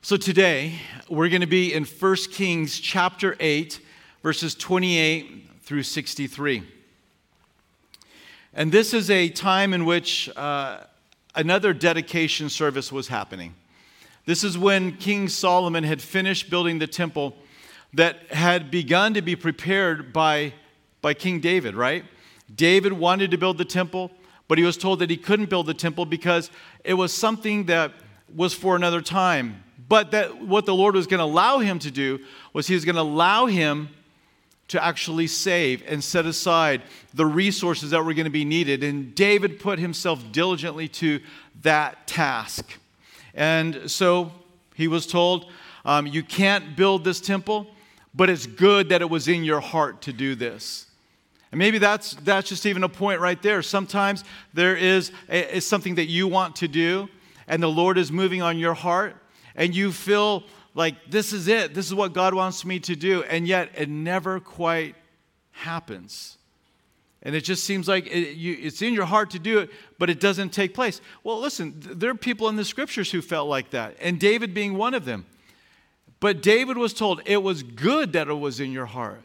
So today, we're going to be in 1 Kings chapter 8, verses 28 through 63. And this is a time in which uh, another dedication service was happening. This is when King Solomon had finished building the temple that had begun to be prepared by, by King David, right? David wanted to build the temple, but he was told that he couldn't build the temple because it was something that was for another time but that what the Lord was going to allow him to do was he was going to allow him to actually save and set aside the resources that were going to be needed. And David put himself diligently to that task. And so he was told, um, You can't build this temple, but it's good that it was in your heart to do this. And maybe that's, that's just even a point right there. Sometimes there is, a, is something that you want to do, and the Lord is moving on your heart and you feel like this is it, this is what God wants me to do, and yet it never quite happens. And it just seems like it, you, it's in your heart to do it, but it doesn't take place. Well, listen, there are people in the scriptures who felt like that, and David being one of them. But David was told it was good that it was in your heart.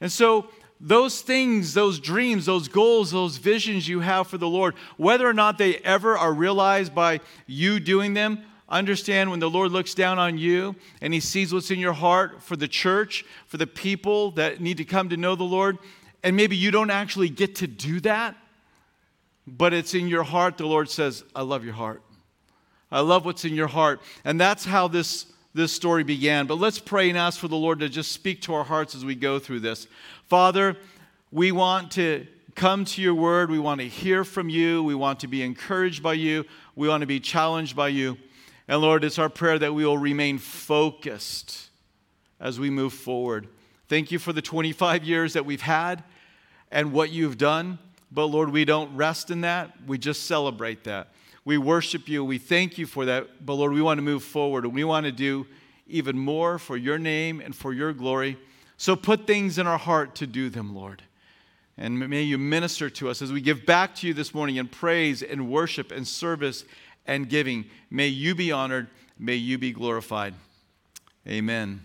And so, those things, those dreams, those goals, those visions you have for the Lord, whether or not they ever are realized by you doing them, Understand when the Lord looks down on you and He sees what's in your heart for the church, for the people that need to come to know the Lord, and maybe you don't actually get to do that, but it's in your heart, the Lord says, I love your heart. I love what's in your heart. And that's how this, this story began. But let's pray and ask for the Lord to just speak to our hearts as we go through this. Father, we want to come to your word. We want to hear from you. We want to be encouraged by you. We want to be challenged by you. And Lord, it's our prayer that we will remain focused as we move forward. Thank you for the 25 years that we've had and what you've done. But Lord, we don't rest in that. We just celebrate that. We worship you. We thank you for that. But Lord, we want to move forward and we want to do even more for your name and for your glory. So put things in our heart to do them, Lord. And may you minister to us as we give back to you this morning in praise and worship and service and giving. May you be honored. May you be glorified. Amen.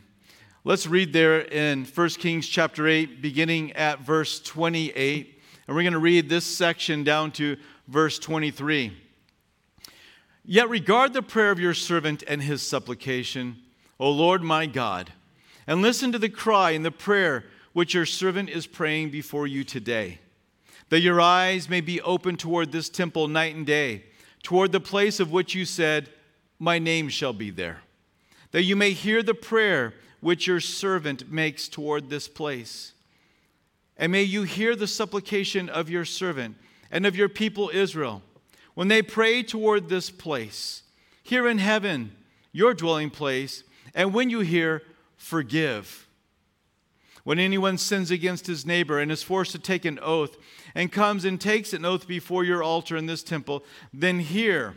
Let's read there in 1 Kings chapter 8, beginning at verse 28. And we're going to read this section down to verse 23. Yet regard the prayer of your servant and his supplication, O Lord my God, and listen to the cry and the prayer which your servant is praying before you today, that your eyes may be open toward this temple night and day toward the place of which you said, My name shall be there, that you may hear the prayer which your servant makes toward this place. And may you hear the supplication of your servant and of your people Israel when they pray toward this place, here in heaven, your dwelling place, and when you hear, forgive. When anyone sins against his neighbor and is forced to take an oath and comes and takes an oath before your altar in this temple, then hear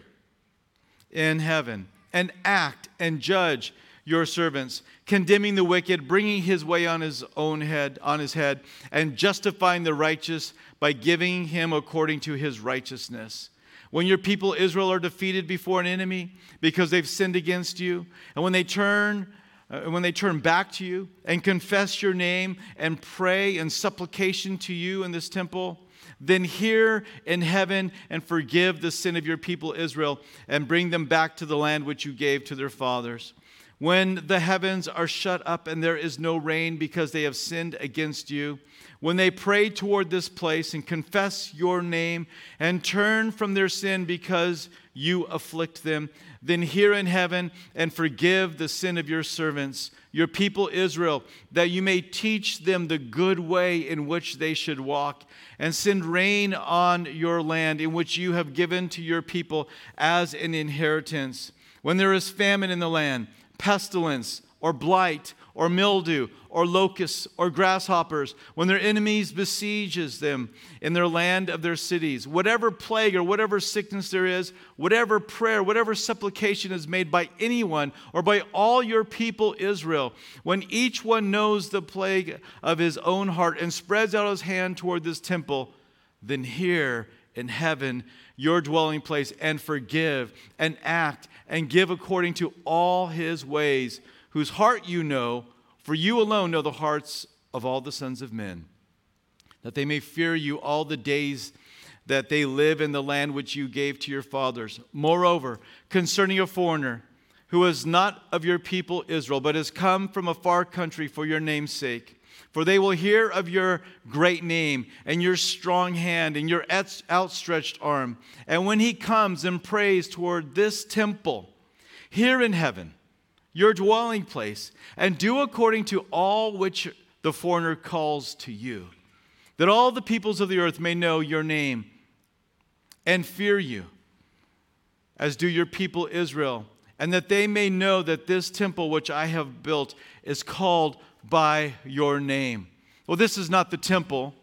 in heaven and act and judge your servants, condemning the wicked, bringing his way on his own head, on his head, and justifying the righteous by giving him according to his righteousness. When your people Israel are defeated before an enemy because they've sinned against you, and when they turn uh, when they turn back to you and confess your name and pray in supplication to you in this temple, then hear in heaven and forgive the sin of your people Israel and bring them back to the land which you gave to their fathers. When the heavens are shut up and there is no rain because they have sinned against you, when they pray toward this place and confess your name and turn from their sin because you afflict them, then hear in heaven and forgive the sin of your servants, your people Israel, that you may teach them the good way in which they should walk, and send rain on your land in which you have given to your people as an inheritance. When there is famine in the land, pestilence, or blight, or mildew, or locusts, or grasshoppers, when their enemies besieges them in their land of their cities, whatever plague or whatever sickness there is, whatever prayer, whatever supplication is made by anyone or by all your people Israel, when each one knows the plague of his own heart and spreads out his hand toward this temple, then hear in heaven, your dwelling place, and forgive and act and give according to all his ways, whose heart you know, for you alone know the hearts of all the sons of men, that they may fear you all the days that they live in the land which you gave to your fathers. Moreover, concerning a foreigner who is not of your people Israel, but has come from a far country for your name's sake, for they will hear of your great name and your strong hand and your outstretched arm. And when he comes and prays toward this temple here in heaven, your dwelling place, and do according to all which the foreigner calls to you, that all the peoples of the earth may know your name and fear you, as do your people Israel, and that they may know that this temple which I have built is called by your name. Well, this is not the temple,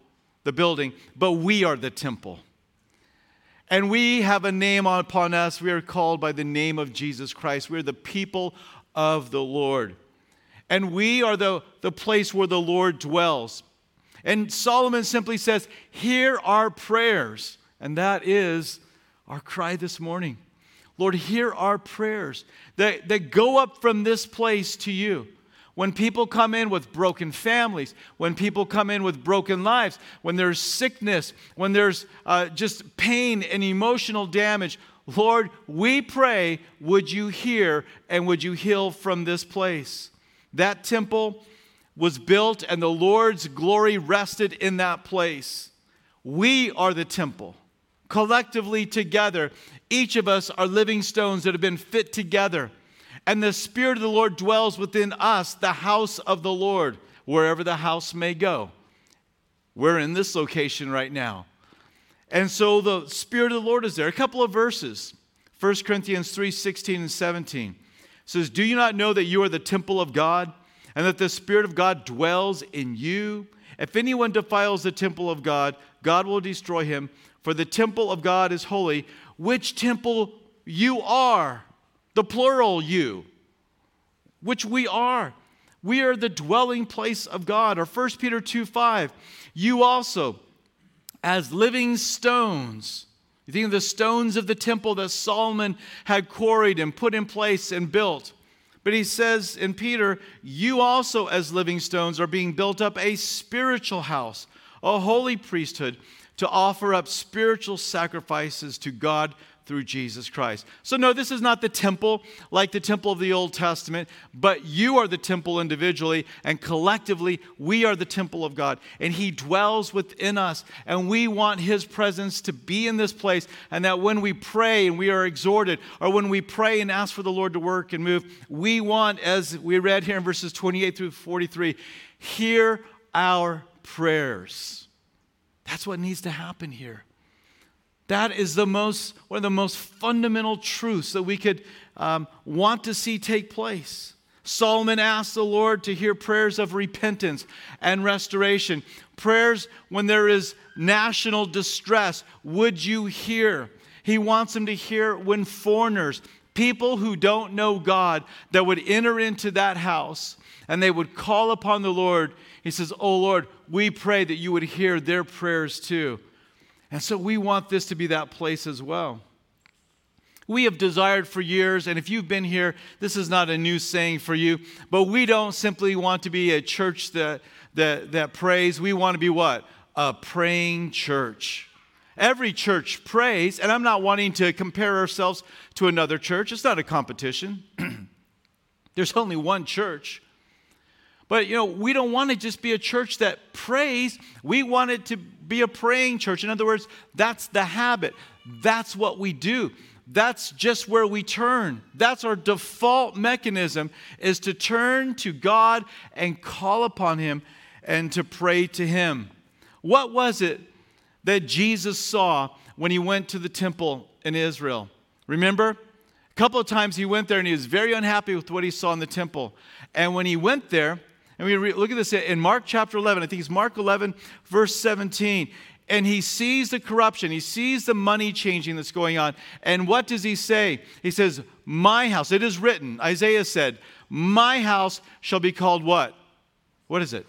the building, but we are the temple. And we have a name upon us. We are called by the name of Jesus Christ. We are the people of the Lord. And we are the, the place where the Lord dwells. And Solomon simply says, Hear our prayers. And that is our cry this morning. Lord, hear our prayers that, that go up from this place to you. When people come in with broken families, when people come in with broken lives, when there's sickness, when there's uh, just pain and emotional damage, Lord, we pray, would you hear and would you heal from this place? That temple was built and the Lord's glory rested in that place. We are the temple. Collectively together, each of us are living stones that have been fit together and the Spirit of the Lord dwells within us, the house of the Lord, wherever the house may go. We're in this location right now. And so the Spirit of the Lord is there. A couple of verses 1 Corinthians 3 16 and 17 says, Do you not know that you are the temple of God and that the Spirit of God dwells in you? If anyone defiles the temple of God, God will destroy him, for the temple of God is holy, which temple you are the plural you, which we are. We are the dwelling place of God. Or 1 Peter 2 5, you also, as living stones, you think of the stones of the temple that Solomon had quarried and put in place and built. But he says in Peter, you also, as living stones, are being built up a spiritual house, a holy priesthood, to offer up spiritual sacrifices to God through Jesus Christ. So, no, this is not the temple like the temple of the Old Testament, but you are the temple individually, and collectively, we are the temple of God. And He dwells within us, and we want His presence to be in this place. And that when we pray and we are exhorted, or when we pray and ask for the Lord to work and move, we want, as we read here in verses 28 through 43, hear our prayers. That's what needs to happen here. That is the most, one of the most fundamental truths that we could um, want to see take place. Solomon asked the Lord to hear prayers of repentance and restoration. Prayers when there is national distress, would you hear? He wants him to hear when foreigners, people who don't know God, that would enter into that house and they would call upon the Lord. He says, Oh Lord, we pray that you would hear their prayers too. And so we want this to be that place as well. We have desired for years, and if you've been here, this is not a new saying for you, but we don't simply want to be a church that, that, that prays. We want to be what? A praying church. Every church prays, and I'm not wanting to compare ourselves to another church. It's not a competition. There's only one church. But, you know, we don't want to just be a church that prays. We want it to be a praying church. In other words, that's the habit. That's what we do. That's just where we turn. That's our default mechanism is to turn to God and call upon him and to pray to him. What was it that Jesus saw when he went to the temple in Israel? Remember? A couple of times he went there and he was very unhappy with what he saw in the temple. And when he went there, and we re- look at this in Mark chapter 11. I think it's Mark 11, verse 17. And he sees the corruption, he sees the money changing that's going on. And what does he say? He says, My house, it is written, Isaiah said, My house shall be called what? What is it?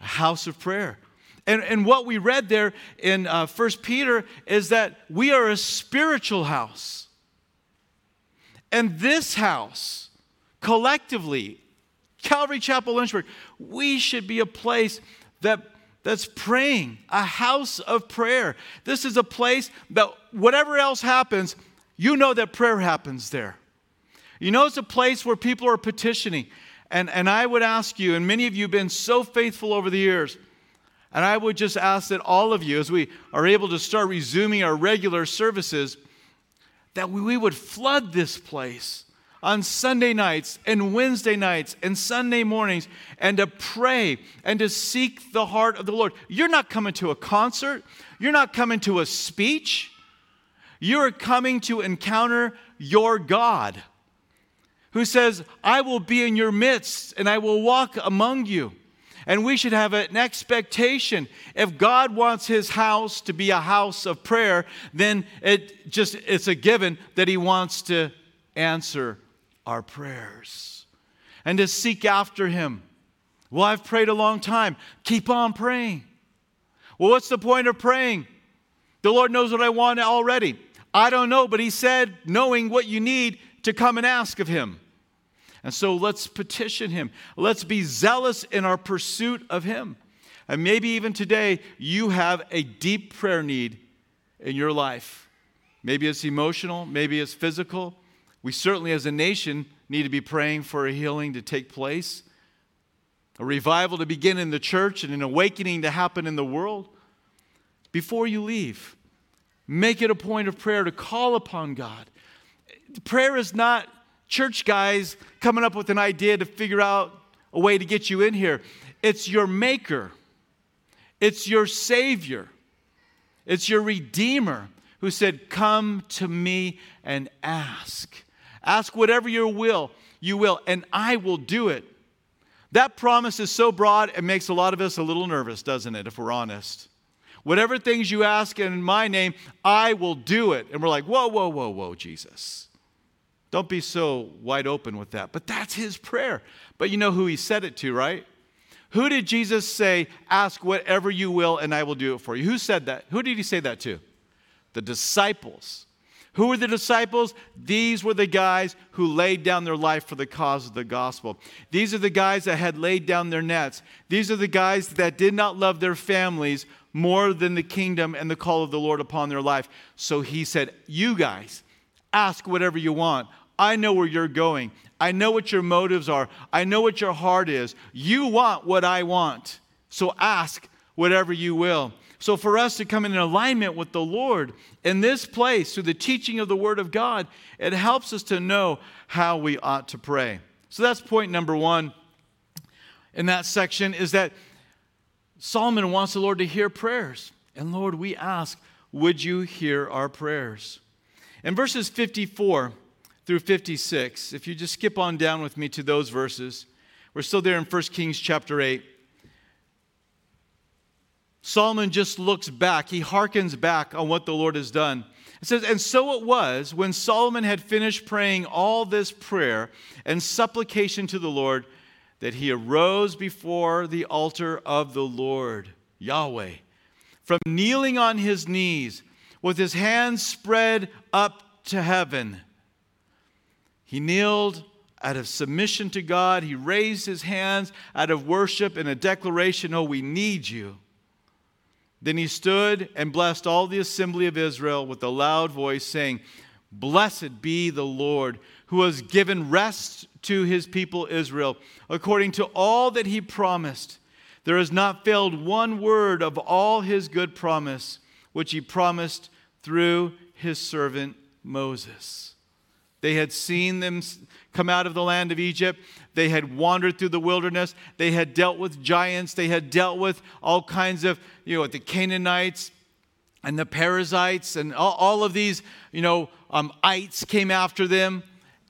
A house of prayer. And, and what we read there in uh, 1 Peter is that we are a spiritual house. And this house, collectively, Calvary Chapel Lynchburg, we should be a place that that's praying, a house of prayer. This is a place that whatever else happens, you know that prayer happens there. You know, it's a place where people are petitioning. And, and I would ask you, and many of you have been so faithful over the years, and I would just ask that all of you, as we are able to start resuming our regular services, that we we would flood this place on Sunday nights and Wednesday nights and Sunday mornings and to pray and to seek the heart of the Lord. You're not coming to a concert, you're not coming to a speech. You're coming to encounter your God who says, I will be in your midst and I will walk among you. And we should have an expectation. If God wants his house to be a house of prayer, then it just it's a given that he wants to answer our prayers and to seek after him. Well, I've prayed a long time. Keep on praying. Well, what's the point of praying? The Lord knows what I want already. I don't know, but he said, knowing what you need to come and ask of him. And so let's petition him. Let's be zealous in our pursuit of him. And maybe even today, you have a deep prayer need in your life. Maybe it's emotional, maybe it's physical. We certainly, as a nation, need to be praying for a healing to take place, a revival to begin in the church, and an awakening to happen in the world. Before you leave, make it a point of prayer to call upon God. Prayer is not church guys coming up with an idea to figure out a way to get you in here. It's your maker, it's your savior, it's your redeemer who said, Come to me and ask. Ask whatever you will, you will, and I will do it. That promise is so broad, it makes a lot of us a little nervous, doesn't it, if we're honest? Whatever things you ask in my name, I will do it. And we're like, whoa, whoa, whoa, whoa, Jesus. Don't be so wide open with that. But that's his prayer. But you know who he said it to, right? Who did Jesus say, Ask whatever you will, and I will do it for you? Who said that? Who did he say that to? The disciples. Who were the disciples? These were the guys who laid down their life for the cause of the gospel. These are the guys that had laid down their nets. These are the guys that did not love their families more than the kingdom and the call of the Lord upon their life. So he said, You guys, ask whatever you want. I know where you're going. I know what your motives are. I know what your heart is. You want what I want. So ask whatever you will. So, for us to come in alignment with the Lord in this place through the teaching of the Word of God, it helps us to know how we ought to pray. So, that's point number one in that section is that Solomon wants the Lord to hear prayers. And Lord, we ask, would you hear our prayers? In verses 54, through 56. If you just skip on down with me to those verses, we're still there in 1 Kings chapter 8. Solomon just looks back, he hearkens back on what the Lord has done. It says, And so it was when Solomon had finished praying all this prayer and supplication to the Lord that he arose before the altar of the Lord, Yahweh, from kneeling on his knees with his hands spread up to heaven. He kneeled out of submission to God. He raised his hands out of worship and a declaration, Oh, we need you. Then he stood and blessed all the assembly of Israel with a loud voice, saying, Blessed be the Lord, who has given rest to his people Israel, according to all that he promised. There has not failed one word of all his good promise, which he promised through his servant Moses. They had seen them come out of the land of Egypt. They had wandered through the wilderness. They had dealt with giants. They had dealt with all kinds of, you know, the Canaanites and the Perizzites and all, all of these, you know, um, ites came after them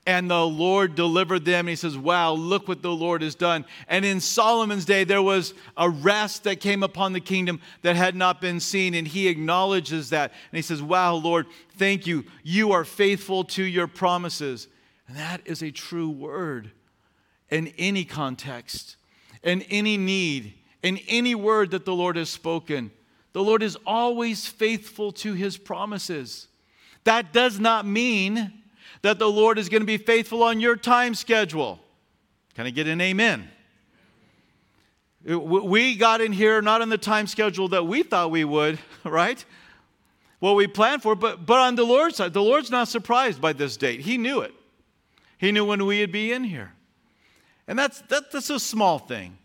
and the Lord delivered them. And he says, Wow, look what the Lord has done. And in Solomon's day, there was a rest that came upon the kingdom that had not been seen. And he acknowledges that. And he says, Wow, Lord, thank you. You are faithful to your promises. And that is a true word in any context, in any need, in any word that the Lord has spoken. The Lord is always faithful to his promises. That does not mean that the Lord is going to be faithful on your time schedule. Can I get an amen? We got in here not on the time schedule that we thought we would, right? What we planned for, but, but on the Lord's side, the Lord's not surprised by this date. He knew it. He knew when we'd be in here. And that's, that, that's a small thing.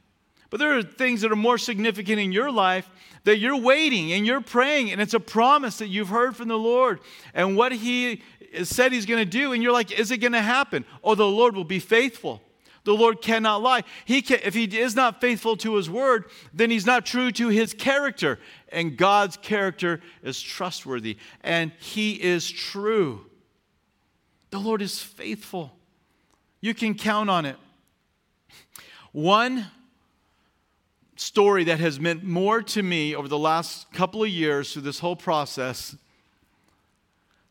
But there are things that are more significant in your life that you're waiting and you're praying, and it's a promise that you've heard from the Lord and what He said He's going to do. And you're like, is it going to happen? Oh, the Lord will be faithful. The Lord cannot lie. He can, if He is not faithful to His word, then He's not true to His character. And God's character is trustworthy, and He is true. The Lord is faithful. You can count on it. One story that has meant more to me over the last couple of years through this whole process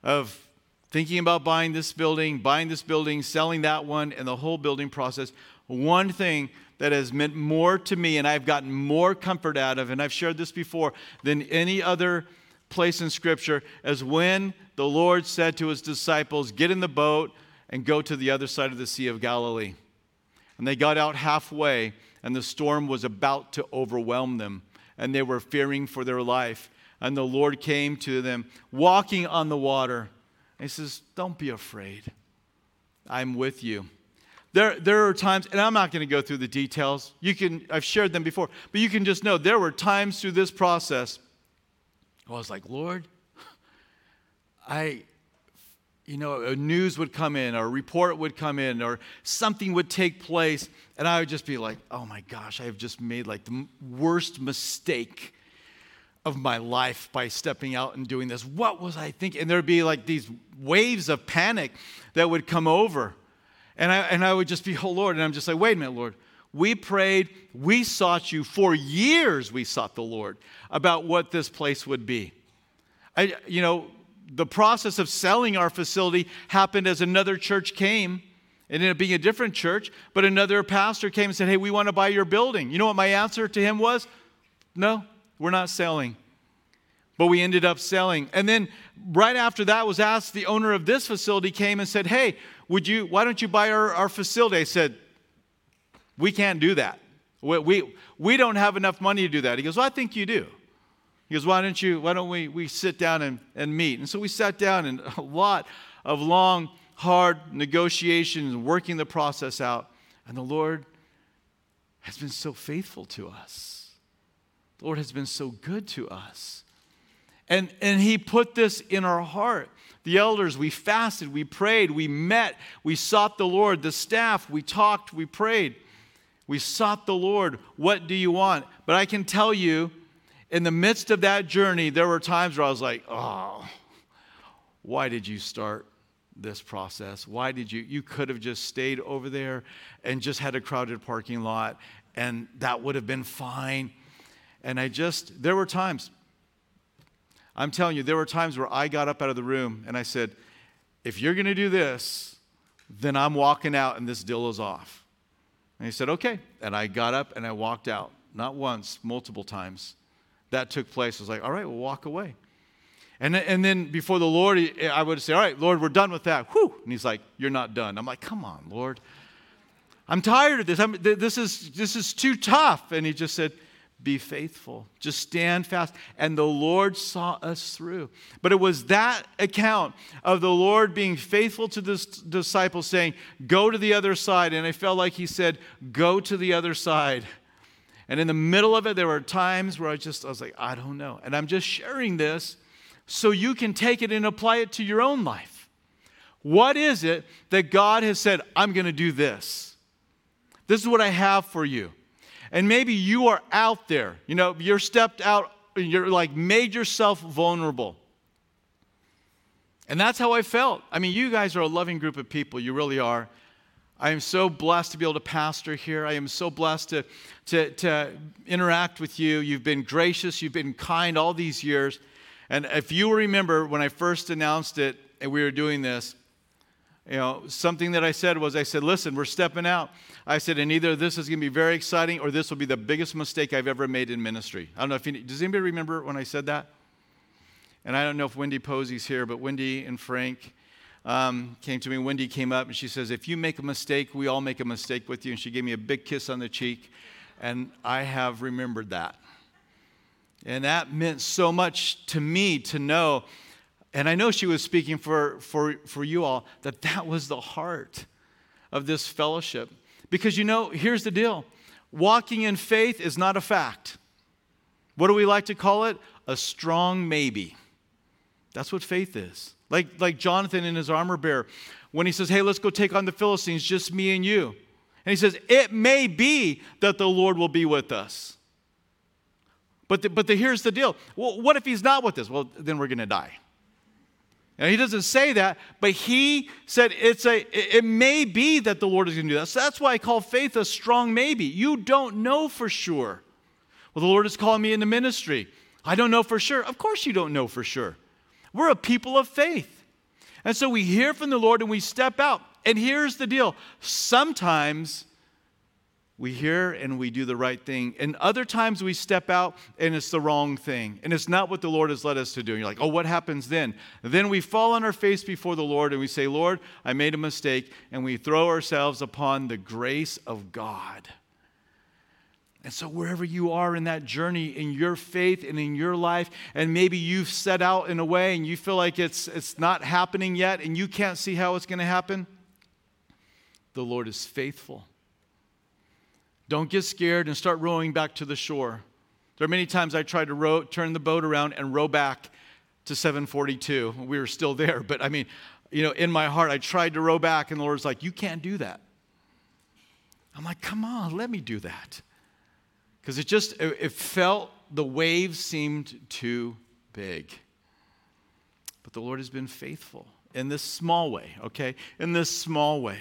of thinking about buying this building, buying this building, selling that one, and the whole building process. One thing that has meant more to me and I've gotten more comfort out of, and I've shared this before, than any other place in Scripture, is when the Lord said to his disciples, Get in the boat and go to the other side of the Sea of Galilee. And they got out halfway and the storm was about to overwhelm them, and they were fearing for their life. And the Lord came to them, walking on the water. He says, Don't be afraid. I'm with you. There, there are times, and I'm not going to go through the details. You can, I've shared them before, but you can just know there were times through this process I was like, Lord, I, you know, a news would come in or a report would come in or something would take place. And I would just be like, oh my gosh, I have just made like the worst mistake of my life by stepping out and doing this. What was I thinking? And there'd be like these waves of panic that would come over. And I, and I would just be, oh Lord. And I'm just like, wait a minute, Lord. We prayed, we sought you. For years, we sought the Lord about what this place would be. I, you know, the process of selling our facility happened as another church came. It ended up being a different church, but another pastor came and said, Hey, we want to buy your building. You know what my answer to him was? No, we're not selling. But we ended up selling. And then right after that was asked, the owner of this facility came and said, Hey, would you, why don't you buy our, our facility? I said, We can't do that. We, we, we don't have enough money to do that. He goes, Well, I think you do. He goes, why don't you, why don't we, we sit down and, and meet? And so we sat down and a lot of long, hard negotiations, working the process out. And the Lord has been so faithful to us. The Lord has been so good to us. And, and He put this in our heart. The elders, we fasted, we prayed, we met, we sought the Lord. The staff, we talked, we prayed. We sought the Lord. What do you want? But I can tell you, in the midst of that journey, there were times where I was like, oh, why did you start this process? Why did you? You could have just stayed over there and just had a crowded parking lot, and that would have been fine. And I just, there were times, I'm telling you, there were times where I got up out of the room and I said, if you're going to do this, then I'm walking out and this deal is off. And he said, okay. And I got up and I walked out, not once, multiple times that took place. I was like, all right, we'll walk away. And, and then before the Lord, I would say, all right, Lord, we're done with that. Whew. And he's like, you're not done. I'm like, come on, Lord. I'm tired of this. I'm, this, is, this is too tough. And he just said, be faithful. Just stand fast. And the Lord saw us through. But it was that account of the Lord being faithful to the disciples, saying, Go to the other side. And I felt like he said, Go to the other side. And in the middle of it, there were times where I just, I was like, I don't know. And I'm just sharing this so you can take it and apply it to your own life. What is it that God has said, I'm going to do this? This is what I have for you. And maybe you are out there, you know, you're stepped out, and you're like made yourself vulnerable. And that's how I felt. I mean, you guys are a loving group of people, you really are. I am so blessed to be able to pastor here. I am so blessed to, to, to interact with you. You've been gracious, you've been kind all these years. And if you remember when I first announced it and we were doing this, you know, something that I said was, I said, listen, we're stepping out. I said, and either this is going to be very exciting or this will be the biggest mistake I've ever made in ministry. I don't know if you, does anybody remember when I said that? And I don't know if Wendy Posey's here, but Wendy and Frank um, came to me. Wendy came up and she says, if you make a mistake, we all make a mistake with you. And she gave me a big kiss on the cheek. And I have remembered that. And that meant so much to me to know and I know she was speaking for, for, for you all, that that was the heart of this fellowship. Because you know, here's the deal walking in faith is not a fact. What do we like to call it? A strong maybe. That's what faith is. Like, like Jonathan in his armor bearer, when he says, Hey, let's go take on the Philistines, just me and you. And he says, It may be that the Lord will be with us. But, the, but the, here's the deal. Well, what if he's not with us? Well, then we're going to die. Now, he doesn't say that, but he said it's a, it may be that the Lord is going to do that. So that's why I call faith a strong maybe. You don't know for sure. Well, the Lord is calling me into ministry. I don't know for sure. Of course, you don't know for sure. We're a people of faith. And so we hear from the Lord and we step out. And here's the deal sometimes we hear and we do the right thing. And other times we step out and it's the wrong thing. And it's not what the Lord has led us to do. And you're like, oh, what happens then? Then we fall on our face before the Lord and we say, Lord, I made a mistake. And we throw ourselves upon the grace of God. And so, wherever you are in that journey, in your faith and in your life, and maybe you've set out in a way and you feel like it's, it's not happening yet and you can't see how it's going to happen, the Lord is faithful don't get scared and start rowing back to the shore. There are many times I tried to row, turn the boat around and row back to 742. We were still there, but I mean, you know, in my heart, I tried to row back, and the Lord's like, You can't do that. I'm like, Come on, let me do that. Because it just, it felt, the waves seemed too big. But the Lord has been faithful in this small way, okay? In this small way.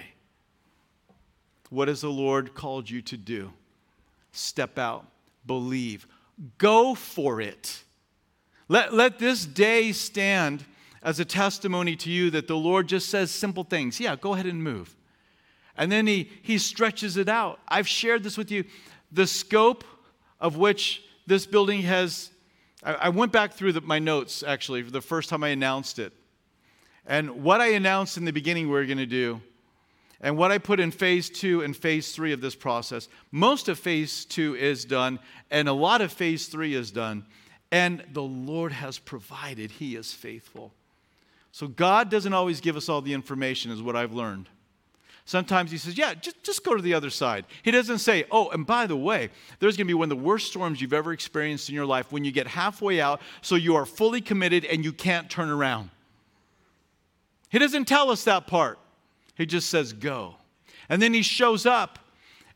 What has the Lord called you to do? Step out, believe, go for it. Let, let this day stand as a testimony to you that the Lord just says simple things. Yeah, go ahead and move. And then he, he stretches it out. I've shared this with you. The scope of which this building has, I, I went back through the, my notes actually for the first time I announced it. And what I announced in the beginning we we're going to do and what I put in phase two and phase three of this process, most of phase two is done, and a lot of phase three is done. And the Lord has provided, He is faithful. So God doesn't always give us all the information, is what I've learned. Sometimes He says, Yeah, just, just go to the other side. He doesn't say, Oh, and by the way, there's going to be one of the worst storms you've ever experienced in your life when you get halfway out, so you are fully committed and you can't turn around. He doesn't tell us that part. He just says, Go. And then he shows up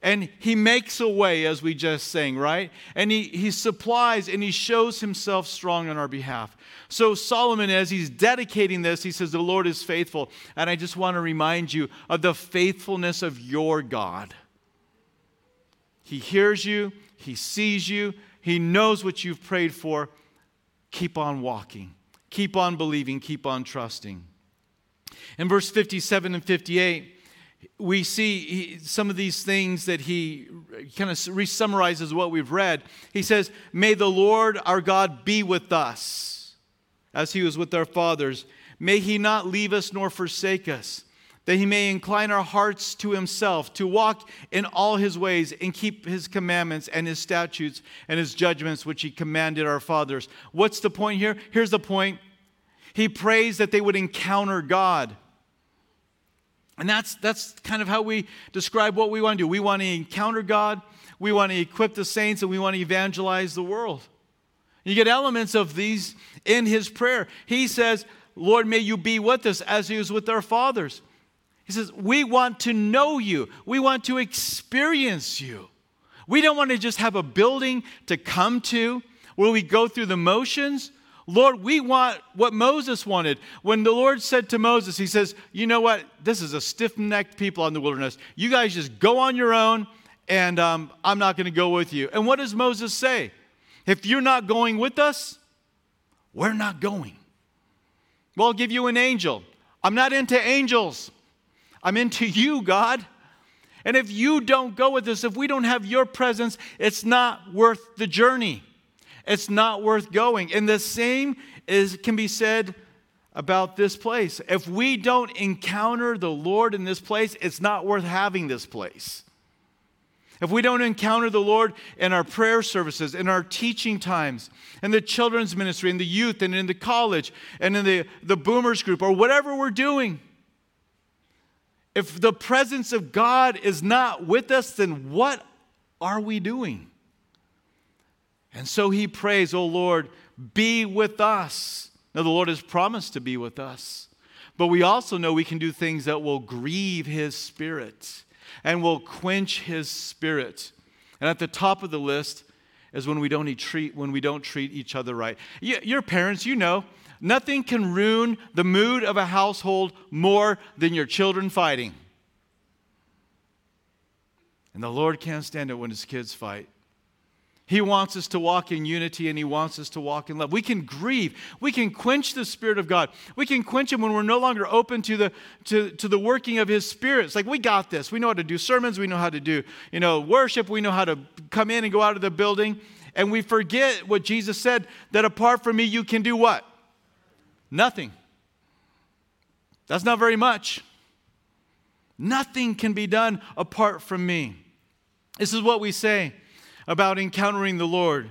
and he makes a way, as we just sang, right? And he, he supplies and he shows himself strong on our behalf. So, Solomon, as he's dedicating this, he says, The Lord is faithful. And I just want to remind you of the faithfulness of your God. He hears you, he sees you, he knows what you've prayed for. Keep on walking, keep on believing, keep on trusting. In verse 57 and 58, we see some of these things that he kind of resummarizes what we've read. He says, May the Lord our God be with us as he was with our fathers. May he not leave us nor forsake us, that he may incline our hearts to himself, to walk in all his ways and keep his commandments and his statutes and his judgments, which he commanded our fathers. What's the point here? Here's the point he prays that they would encounter God. And that's, that's kind of how we describe what we want to do. We want to encounter God, we want to equip the saints, and we want to evangelize the world. You get elements of these in his prayer. He says, Lord, may you be with us as he was with our fathers. He says, We want to know you, we want to experience you. We don't want to just have a building to come to where we go through the motions. Lord, we want what Moses wanted. When the Lord said to Moses, He says, You know what? This is a stiff necked people on the wilderness. You guys just go on your own, and um, I'm not going to go with you. And what does Moses say? If you're not going with us, we're not going. Well, I'll give you an angel. I'm not into angels. I'm into you, God. And if you don't go with us, if we don't have your presence, it's not worth the journey. It's not worth going. And the same is can be said about this place. If we don't encounter the Lord in this place, it's not worth having this place. If we don't encounter the Lord in our prayer services, in our teaching times, in the children's ministry, in the youth, and in the college, and in the, the boomers group, or whatever we're doing, if the presence of God is not with us, then what are we doing? And so he prays, Oh Lord, be with us. Now, the Lord has promised to be with us, but we also know we can do things that will grieve his spirit and will quench his spirit. And at the top of the list is when we don't treat, when we don't treat each other right. Your parents, you know, nothing can ruin the mood of a household more than your children fighting. And the Lord can't stand it when his kids fight. He wants us to walk in unity and He wants us to walk in love. We can grieve. We can quench the Spirit of God. We can quench Him when we're no longer open to the, to, to the working of His Spirit. It's like, we got this. We know how to do sermons. We know how to do, you know, worship. We know how to come in and go out of the building. And we forget what Jesus said that apart from me, you can do what? Nothing. That's not very much. Nothing can be done apart from me. This is what we say about encountering the Lord.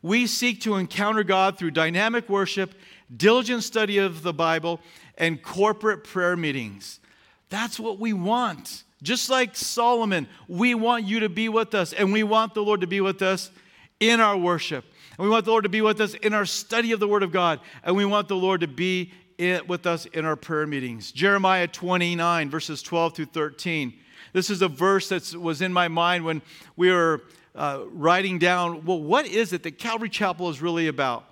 We seek to encounter God through dynamic worship, diligent study of the Bible, and corporate prayer meetings. That's what we want. Just like Solomon, we want you to be with us, and we want the Lord to be with us in our worship. And we want the Lord to be with us in our study of the Word of God, and we want the Lord to be in, with us in our prayer meetings. Jeremiah 29, verses 12 through 13. This is a verse that was in my mind when we were uh, writing down, well, what is it that Calvary Chapel is really about?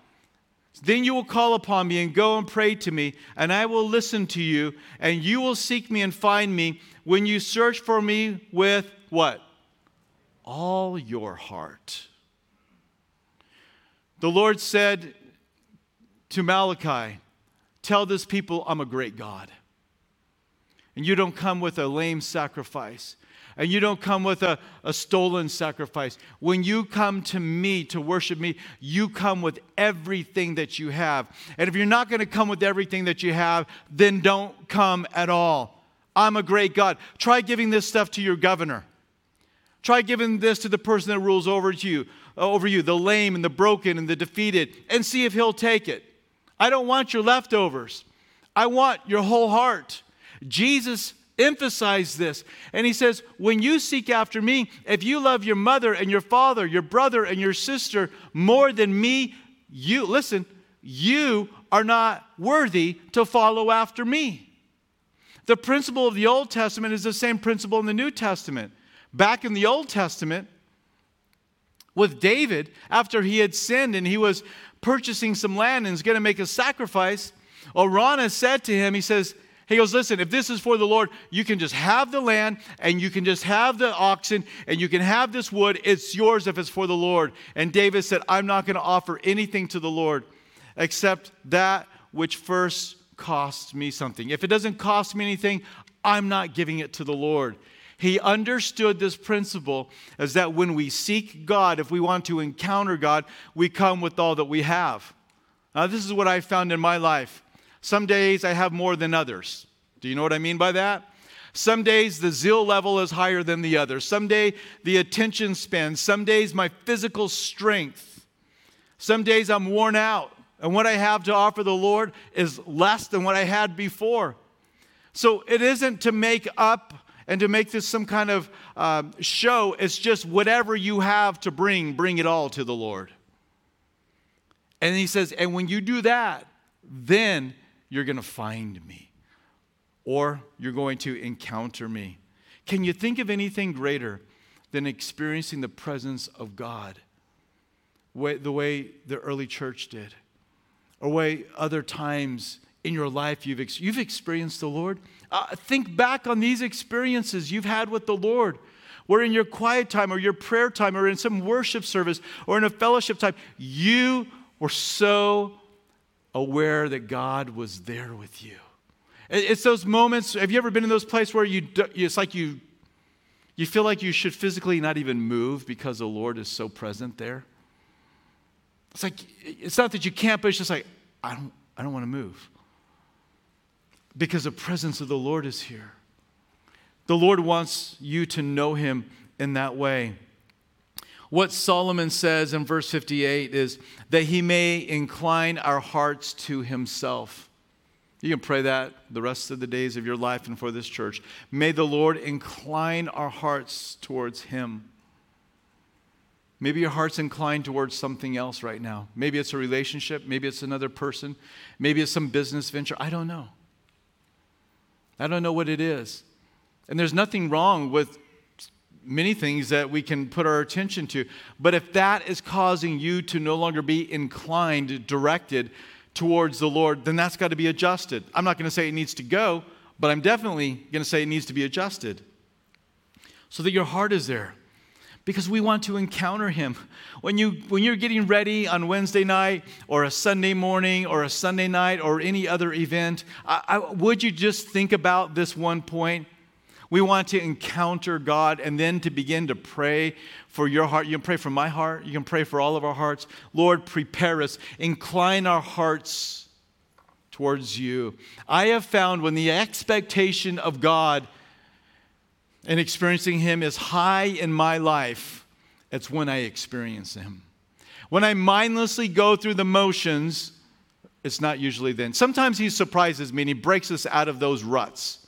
Then you will call upon me and go and pray to me, and I will listen to you, and you will seek me and find me when you search for me with what? All your heart. The Lord said to Malachi, Tell this people I'm a great God. And you don't come with a lame sacrifice and you don't come with a, a stolen sacrifice. When you come to me to worship me, you come with everything that you have. And if you're not going to come with everything that you have, then don't come at all. I'm a great God. Try giving this stuff to your governor. Try giving this to the person that rules over you, uh, over you, the lame and the broken and the defeated, and see if he'll take it. I don't want your leftovers. I want your whole heart. Jesus emphasize this. And he says, When you seek after me, if you love your mother and your father, your brother and your sister more than me, you, listen, you are not worthy to follow after me. The principle of the Old Testament is the same principle in the New Testament. Back in the Old Testament, with David, after he had sinned and he was purchasing some land and was going to make a sacrifice, Araunah said to him, He says, he goes, Listen, if this is for the Lord, you can just have the land and you can just have the oxen and you can have this wood. It's yours if it's for the Lord. And David said, I'm not going to offer anything to the Lord except that which first costs me something. If it doesn't cost me anything, I'm not giving it to the Lord. He understood this principle as that when we seek God, if we want to encounter God, we come with all that we have. Now, this is what I found in my life. Some days I have more than others. Do you know what I mean by that? Some days the zeal level is higher than the other. Some day the attention span. Some days my physical strength. Some days I'm worn out. And what I have to offer the Lord is less than what I had before. So it isn't to make up and to make this some kind of uh, show. It's just whatever you have to bring, bring it all to the Lord. And he says, and when you do that, then you're going to find me or you're going to encounter me. Can you think of anything greater than experiencing the presence of God the way the early church did? Or way other times in your life you've, ex- you've experienced the Lord? Uh, think back on these experiences you've had with the Lord where in your quiet time or your prayer time or in some worship service or in a fellowship time, you were so aware that God was there with you. It's those moments. Have you ever been in those places where you, it's like you, you feel like you should physically not even move because the Lord is so present there? It's like, it's not that you can't, but it's just like, I don't, I don't want to move. Because the presence of the Lord is here. The Lord wants you to know him in that way. What Solomon says in verse 58 is that he may incline our hearts to himself. You can pray that the rest of the days of your life and for this church. May the Lord incline our hearts towards him. Maybe your heart's inclined towards something else right now. Maybe it's a relationship, maybe it's another person, maybe it's some business venture. I don't know. I don't know what it is. And there's nothing wrong with many things that we can put our attention to. But if that is causing you to no longer be inclined, directed towards the Lord, then that's got to be adjusted. I'm not going to say it needs to go, but I'm definitely going to say it needs to be adjusted so that your heart is there because we want to encounter him. When, you, when you're getting ready on Wednesday night or a Sunday morning or a Sunday night or any other event, I, I, would you just think about this one point? We want to encounter God and then to begin to pray for your heart. You can pray for my heart, you can pray for all of our hearts. Lord, prepare us, incline our hearts towards you. I have found when the expectation of God and experiencing Him is high in my life, it's when I experience Him. When I mindlessly go through the motions, it's not usually then. Sometimes He surprises me and He breaks us out of those ruts.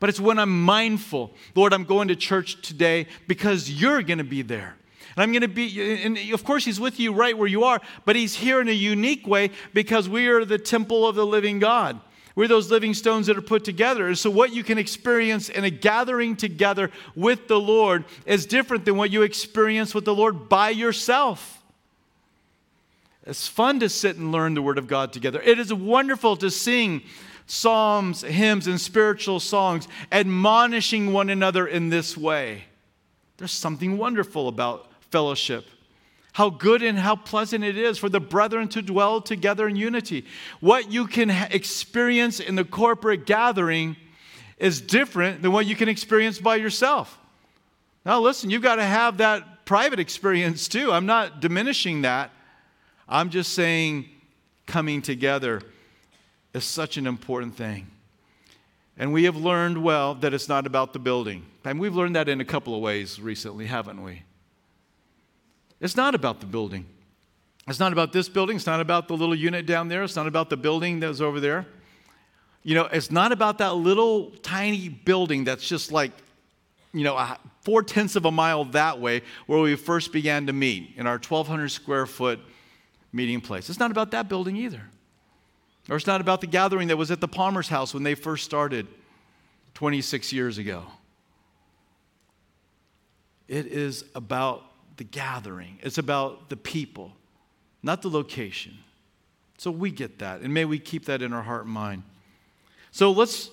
But it's when I'm mindful, Lord, I'm going to church today because you're going to be there. And I'm going to be, and of course, He's with you right where you are, but He's here in a unique way because we are the temple of the living God. We're those living stones that are put together. And so, what you can experience in a gathering together with the Lord is different than what you experience with the Lord by yourself. It's fun to sit and learn the Word of God together. It is wonderful to sing psalms, hymns, and spiritual songs, admonishing one another in this way. There's something wonderful about fellowship how good and how pleasant it is for the brethren to dwell together in unity. What you can experience in the corporate gathering is different than what you can experience by yourself. Now, listen, you've got to have that private experience too. I'm not diminishing that. I'm just saying coming together is such an important thing. And we have learned well that it's not about the building. And we've learned that in a couple of ways recently, haven't we? It's not about the building. It's not about this building. It's not about the little unit down there. It's not about the building that's over there. You know, it's not about that little tiny building that's just like, you know, four tenths of a mile that way where we first began to meet in our 1,200 square foot meeting place. It's not about that building either. Or it's not about the gathering that was at the Palmer's house when they first started 26 years ago. It is about the gathering, it's about the people, not the location. So we get that, and may we keep that in our heart and mind. So let's,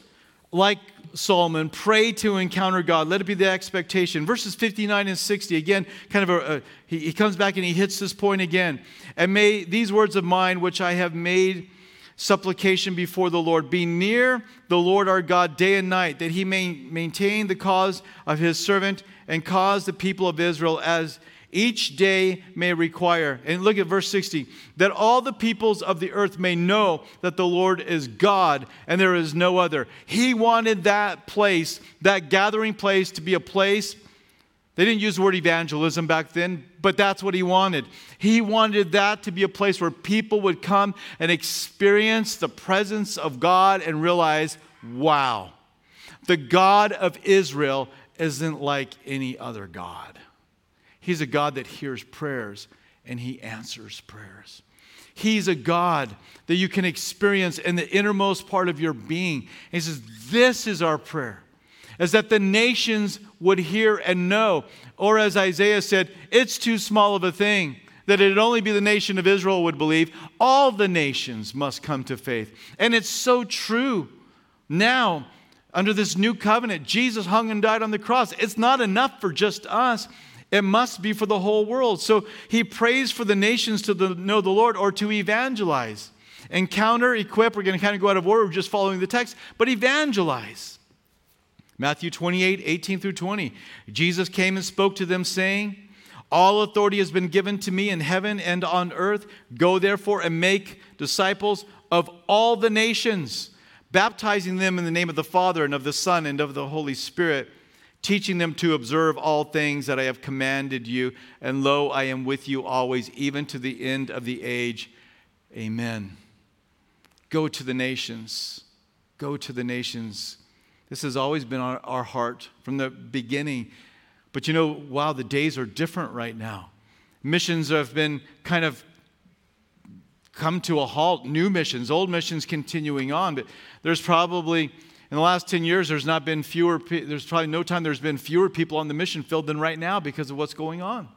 like Solomon, pray to encounter God. Let it be the expectation. Verses 59 and 60, again, kind of a, a he, he comes back and he hits this point again. And may these words of mine, which I have made supplication before the Lord, be near the Lord our God day and night, that he may maintain the cause of his servant and cause the people of Israel as each day may require. And look at verse 60 that all the peoples of the earth may know that the Lord is God and there is no other. He wanted that place, that gathering place, to be a place. They didn't use the word evangelism back then, but that's what he wanted. He wanted that to be a place where people would come and experience the presence of God and realize, wow, the God of Israel isn't like any other God. He's a God that hears prayers and he answers prayers. He's a God that you can experience in the innermost part of your being. And he says, This is our prayer, is that the nations would hear and know. Or as Isaiah said, it's too small of a thing that it'd only be the nation of Israel would believe. All the nations must come to faith. And it's so true. Now, under this new covenant, Jesus hung and died on the cross. It's not enough for just us. It must be for the whole world. So he prays for the nations to the, know the Lord or to evangelize. Encounter, equip, we're going to kind of go out of order, we're just following the text, but evangelize. Matthew 28, 18 through 20. Jesus came and spoke to them, saying, All authority has been given to me in heaven and on earth. Go therefore and make disciples of all the nations, baptizing them in the name of the Father and of the Son and of the Holy Spirit, teaching them to observe all things that I have commanded you. And lo, I am with you always, even to the end of the age. Amen. Go to the nations. Go to the nations. This has always been our, our heart from the beginning. But you know, wow, the days are different right now. Missions have been kind of come to a halt. New missions, old missions continuing on. But there's probably, in the last 10 years, there's not been fewer, there's probably no time there's been fewer people on the mission field than right now because of what's going on.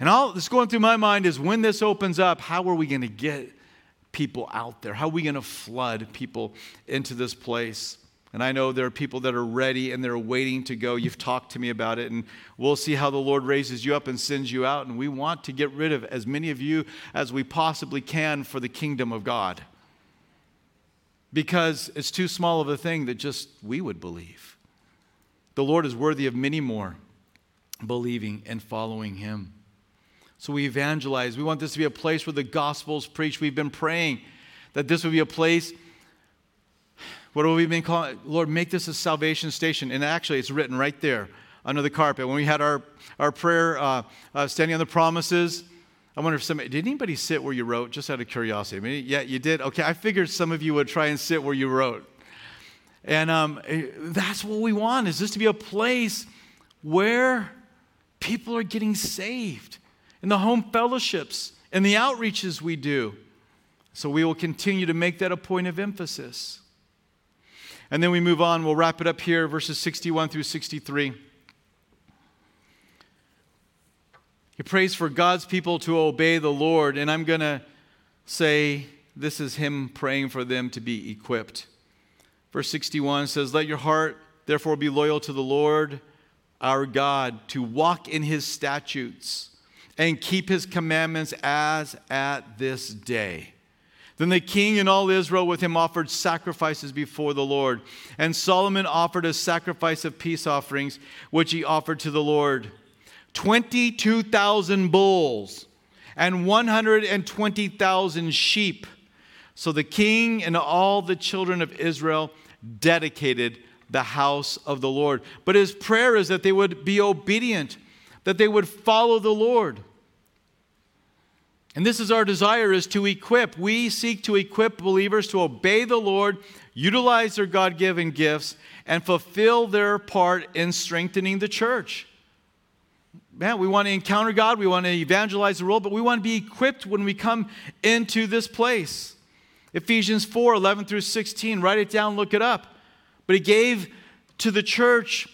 And all that's going through my mind is when this opens up, how are we going to get people out there? How are we going to flood people into this place? And I know there are people that are ready and they're waiting to go. You've talked to me about it, and we'll see how the Lord raises you up and sends you out. And we want to get rid of as many of you as we possibly can for the kingdom of God. Because it's too small of a thing that just we would believe. The Lord is worthy of many more believing and following Him. So we evangelize. We want this to be a place where the gospel is preached. We've been praying that this would be a place what have we been calling? Lord, make this a salvation station. And actually, it's written right there under the carpet. When we had our, our prayer, uh, uh, standing on the promises, I wonder if somebody, did anybody sit where you wrote, just out of curiosity? I mean, yeah, you did? Okay, I figured some of you would try and sit where you wrote. And um, eh, that's what we want, is this to be a place where people are getting saved in the home fellowships and the outreaches we do. So we will continue to make that a point of emphasis. And then we move on. We'll wrap it up here, verses 61 through 63. He prays for God's people to obey the Lord, and I'm going to say this is him praying for them to be equipped. Verse 61 says, Let your heart therefore be loyal to the Lord our God, to walk in his statutes and keep his commandments as at this day. Then the king and all Israel with him offered sacrifices before the Lord. And Solomon offered a sacrifice of peace offerings, which he offered to the Lord 22,000 bulls and 120,000 sheep. So the king and all the children of Israel dedicated the house of the Lord. But his prayer is that they would be obedient, that they would follow the Lord. And this is our desire is to equip. We seek to equip believers to obey the Lord, utilize their God-given gifts and fulfill their part in strengthening the church. Man, we want to encounter God, we want to evangelize the world, but we want to be equipped when we come into this place. Ephesians 4 11 through 16, write it down, look it up. But he gave to the church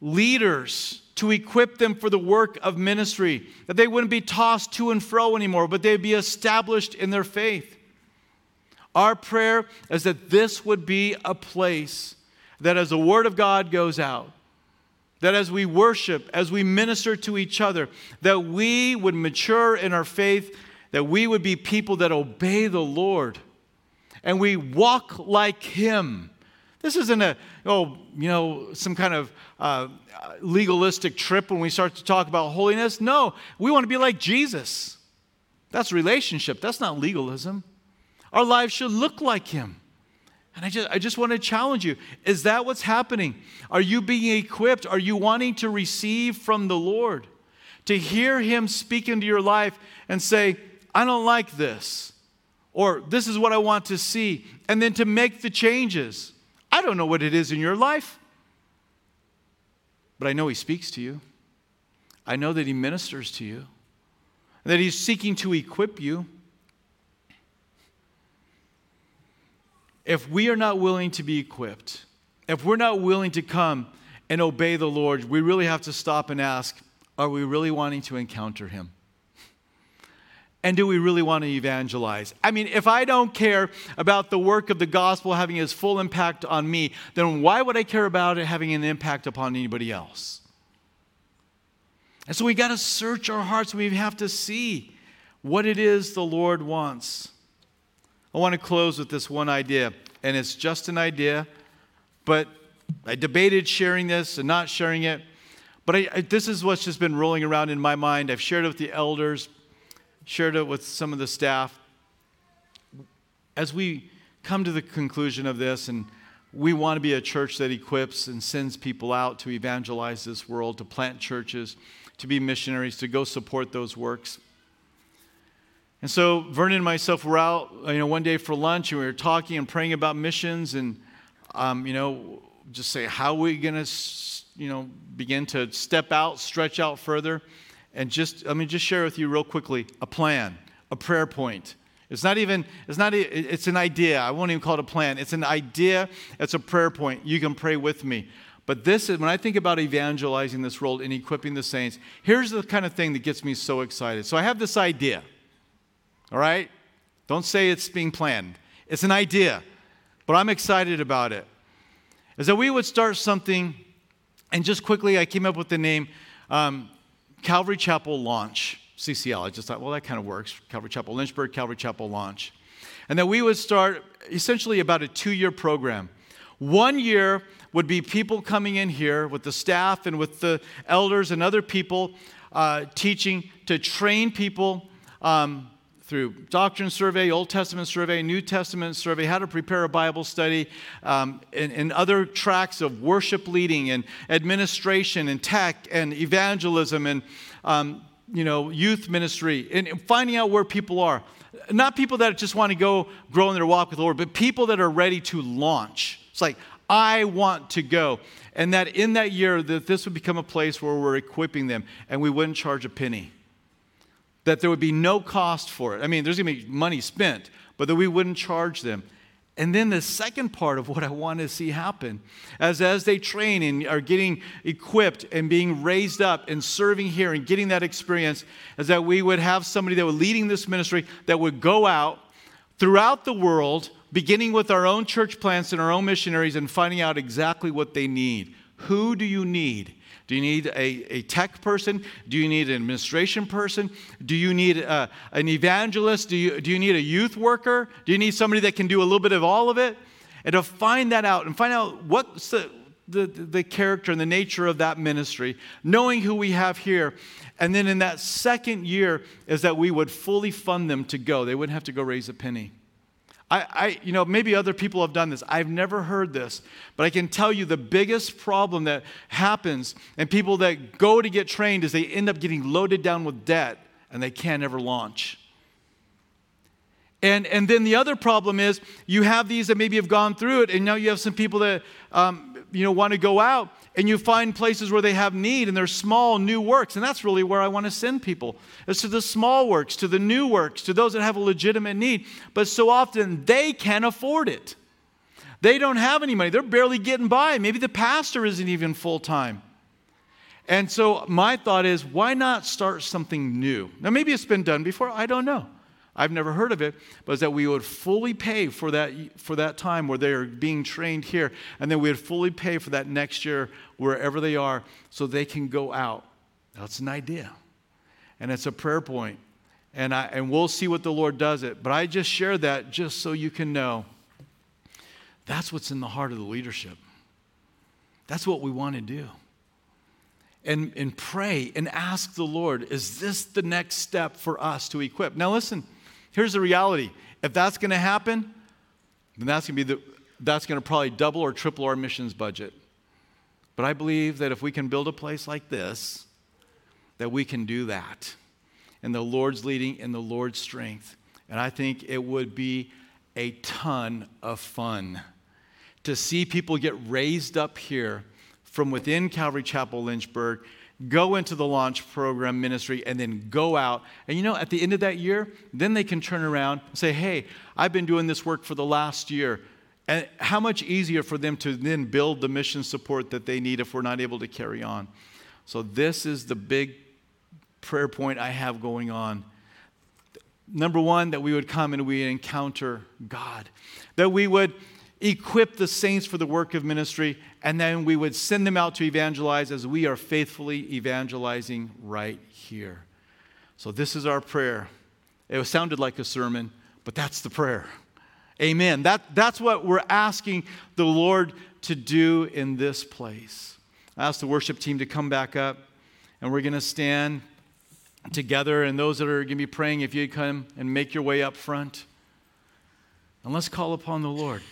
leaders to equip them for the work of ministry, that they wouldn't be tossed to and fro anymore, but they'd be established in their faith. Our prayer is that this would be a place that as the Word of God goes out, that as we worship, as we minister to each other, that we would mature in our faith, that we would be people that obey the Lord and we walk like Him. This isn't a, oh, you know, some kind of uh, legalistic trip when we start to talk about holiness. No, we want to be like Jesus. That's relationship, that's not legalism. Our lives should look like Him. And I just, I just want to challenge you is that what's happening? Are you being equipped? Are you wanting to receive from the Lord? To hear Him speak into your life and say, I don't like this, or this is what I want to see, and then to make the changes. I don't know what it is in your life. But I know He speaks to you. I know that He ministers to you, that He's seeking to equip you. If we are not willing to be equipped, if we're not willing to come and obey the Lord, we really have to stop and ask are we really wanting to encounter Him? And do we really want to evangelize? I mean, if I don't care about the work of the gospel having its full impact on me, then why would I care about it having an impact upon anybody else? And so we got to search our hearts. We have to see what it is the Lord wants. I want to close with this one idea, and it's just an idea, but I debated sharing this and not sharing it. But I, I, this is what's just been rolling around in my mind. I've shared it with the elders, shared it with some of the staff. As we come to the conclusion of this, and we want to be a church that equips and sends people out to evangelize this world, to plant churches, to be missionaries, to go support those works. And so Vernon and myself were out, you know, one day for lunch, and we were talking and praying about missions, and um, you know, just say how are we going to, you know, begin to step out, stretch out further, and just let me just share with you real quickly a plan, a prayer point. It's not even, it's not, it's an idea. I won't even call it a plan. It's an idea. It's a prayer point. You can pray with me. But this is, when I think about evangelizing this world and equipping the saints, here's the kind of thing that gets me so excited. So I have this idea. All right? Don't say it's being planned. It's an idea, but I'm excited about it. Is that we would start something, and just quickly, I came up with the name um, Calvary Chapel Launch, CCL. I just thought, well, that kind of works. Calvary Chapel Lynchburg, Calvary Chapel Launch. And that we would start essentially about a two year program. One year would be people coming in here with the staff and with the elders and other people uh, teaching to train people um, through doctrine survey, Old Testament survey, New Testament survey, how to prepare a Bible study, um, and, and, other tracks of worship leading and administration and tech and evangelism and um, you know youth ministry and finding out where people are. Not people that just want to go grow in their walk with the Lord, but people that are ready to launch. It's like I want to go. And that in that year that this would become a place where we're equipping them and we wouldn't charge a penny that there would be no cost for it. I mean, there's going to be money spent, but that we wouldn't charge them. And then the second part of what I want to see happen, as, as they train and are getting equipped and being raised up and serving here and getting that experience, is that we would have somebody that would leading this ministry that would go out throughout the world, beginning with our own church plants and our own missionaries and finding out exactly what they need. Who do you need? Do you need a, a tech person? Do you need an administration person? Do you need a, uh, an evangelist? Do you, do you need a youth worker? Do you need somebody that can do a little bit of all of it? And to find that out and find out what's the, the, the character and the nature of that ministry, knowing who we have here. And then in that second year is that we would fully fund them to go. They wouldn't have to go raise a penny. I, I, you know, maybe other people have done this. I've never heard this, but I can tell you the biggest problem that happens and people that go to get trained is they end up getting loaded down with debt and they can't ever launch. And, and then the other problem is you have these that maybe have gone through it, and now you have some people that um, you know want to go out, and you find places where they have need and there's small new works. And that's really where i want to send people is to the small works to the new works to those that have a legitimate need. But so often they can't afford it. They don't have any money. They're barely getting by. Maybe the pastor isn't even full-time. And so my thought is why not start something new? Now maybe it's been done before. I don't know I've never heard of it, but that we would fully pay for that, for that time where they are being trained here, and then we would fully pay for that next year wherever they are so they can go out. That's an idea. And it's a prayer point. And, I, and we'll see what the Lord does it. But I just share that just so you can know that's what's in the heart of the leadership. That's what we want to do. And, and pray and ask the Lord, is this the next step for us to equip? Now, listen, Here's the reality if that's going to happen, then that's going to be the, that's going to probably double or triple our missions budget. But I believe that if we can build a place like this, that we can do that. And the Lord's leading and the Lord's strength. And I think it would be a ton of fun to see people get raised up here from within Calvary Chapel Lynchburg go into the launch program ministry, and then go out. And you know, at the end of that year, then they can turn around and say, Hey, I've been doing this work for the last year. And how much easier for them to then build the mission support that they need if we're not able to carry on. So, this is the big prayer point I have going on. Number one, that we would come and we encounter God, that we would equip the saints for the work of ministry, and then we would send them out to evangelize as we are faithfully evangelizing right here. So, this is our prayer. It sounded like a sermon, but that's the prayer. Amen. That, that's what we're asking the Lord to do in this place. I ask the worship team to come back up, and we're going to stand together. And those that are going to be praying, if you come and make your way up front, and let's call upon the Lord.